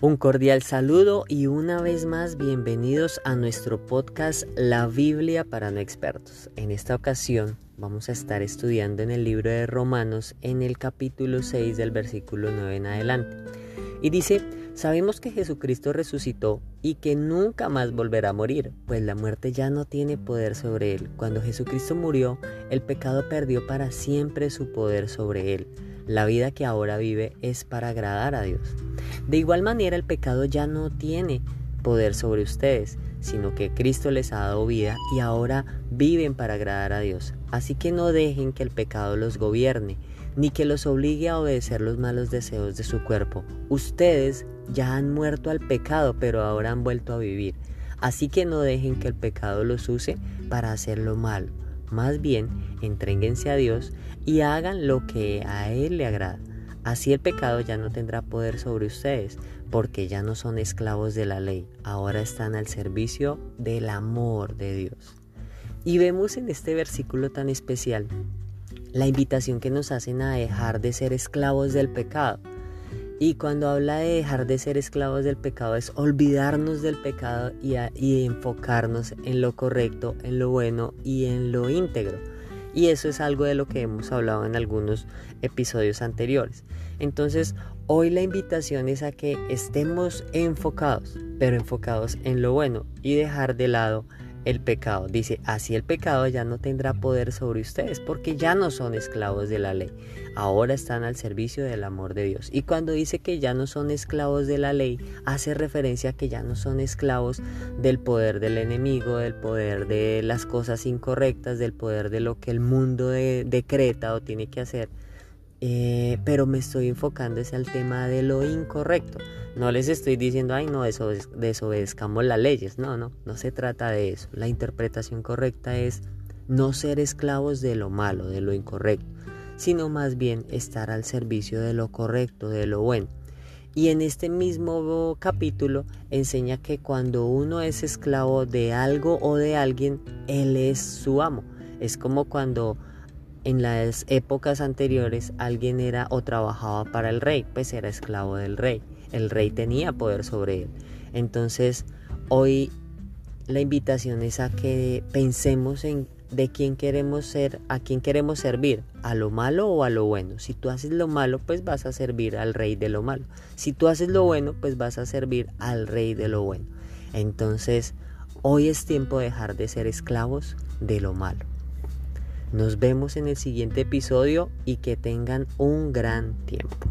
Un cordial saludo y una vez más bienvenidos a nuestro podcast La Biblia para no expertos. En esta ocasión vamos a estar estudiando en el libro de Romanos en el capítulo 6 del versículo 9 en adelante. Y dice, sabemos que Jesucristo resucitó y que nunca más volverá a morir, pues la muerte ya no tiene poder sobre él. Cuando Jesucristo murió, el pecado perdió para siempre su poder sobre él. La vida que ahora vive es para agradar a Dios. De igual manera el pecado ya no tiene poder sobre ustedes, sino que Cristo les ha dado vida y ahora viven para agradar a Dios. Así que no dejen que el pecado los gobierne, ni que los obligue a obedecer los malos deseos de su cuerpo. Ustedes ya han muerto al pecado, pero ahora han vuelto a vivir. Así que no dejen que el pecado los use para hacer lo malo. Más bien, entréguense a Dios y hagan lo que a Él le agrada. Así el pecado ya no tendrá poder sobre ustedes, porque ya no son esclavos de la ley, ahora están al servicio del amor de Dios. Y vemos en este versículo tan especial la invitación que nos hacen a dejar de ser esclavos del pecado. Y cuando habla de dejar de ser esclavos del pecado es olvidarnos del pecado y, y enfocarnos en lo correcto, en lo bueno y en lo íntegro. Y eso es algo de lo que hemos hablado en algunos episodios anteriores. Entonces, hoy la invitación es a que estemos enfocados, pero enfocados en lo bueno y dejar de lado el pecado. Dice, así el pecado ya no tendrá poder sobre ustedes porque ya no son esclavos de la ley. Ahora están al servicio del amor de Dios. Y cuando dice que ya no son esclavos de la ley, hace referencia a que ya no son esclavos del poder del enemigo, del poder de las cosas incorrectas, del poder de lo que el mundo decreta o tiene que hacer eh, pero me estoy enfocando es al tema de lo incorrecto. No les estoy diciendo, ay, no, desobedezcamos las leyes. No, no, no se trata de eso. La interpretación correcta es no ser esclavos de lo malo, de lo incorrecto, sino más bien estar al servicio de lo correcto, de lo bueno. Y en este mismo capítulo enseña que cuando uno es esclavo de algo o de alguien, él es su amo. Es como cuando en las épocas anteriores alguien era o trabajaba para el rey, pues era esclavo del rey. El rey tenía poder sobre él. Entonces, hoy la invitación es a que pensemos en de quién queremos ser, a quién queremos servir, a lo malo o a lo bueno. Si tú haces lo malo, pues vas a servir al rey de lo malo. Si tú haces lo bueno, pues vas a servir al rey de lo bueno. Entonces, hoy es tiempo de dejar de ser esclavos de lo malo. Nos vemos en el siguiente episodio y que tengan un gran tiempo.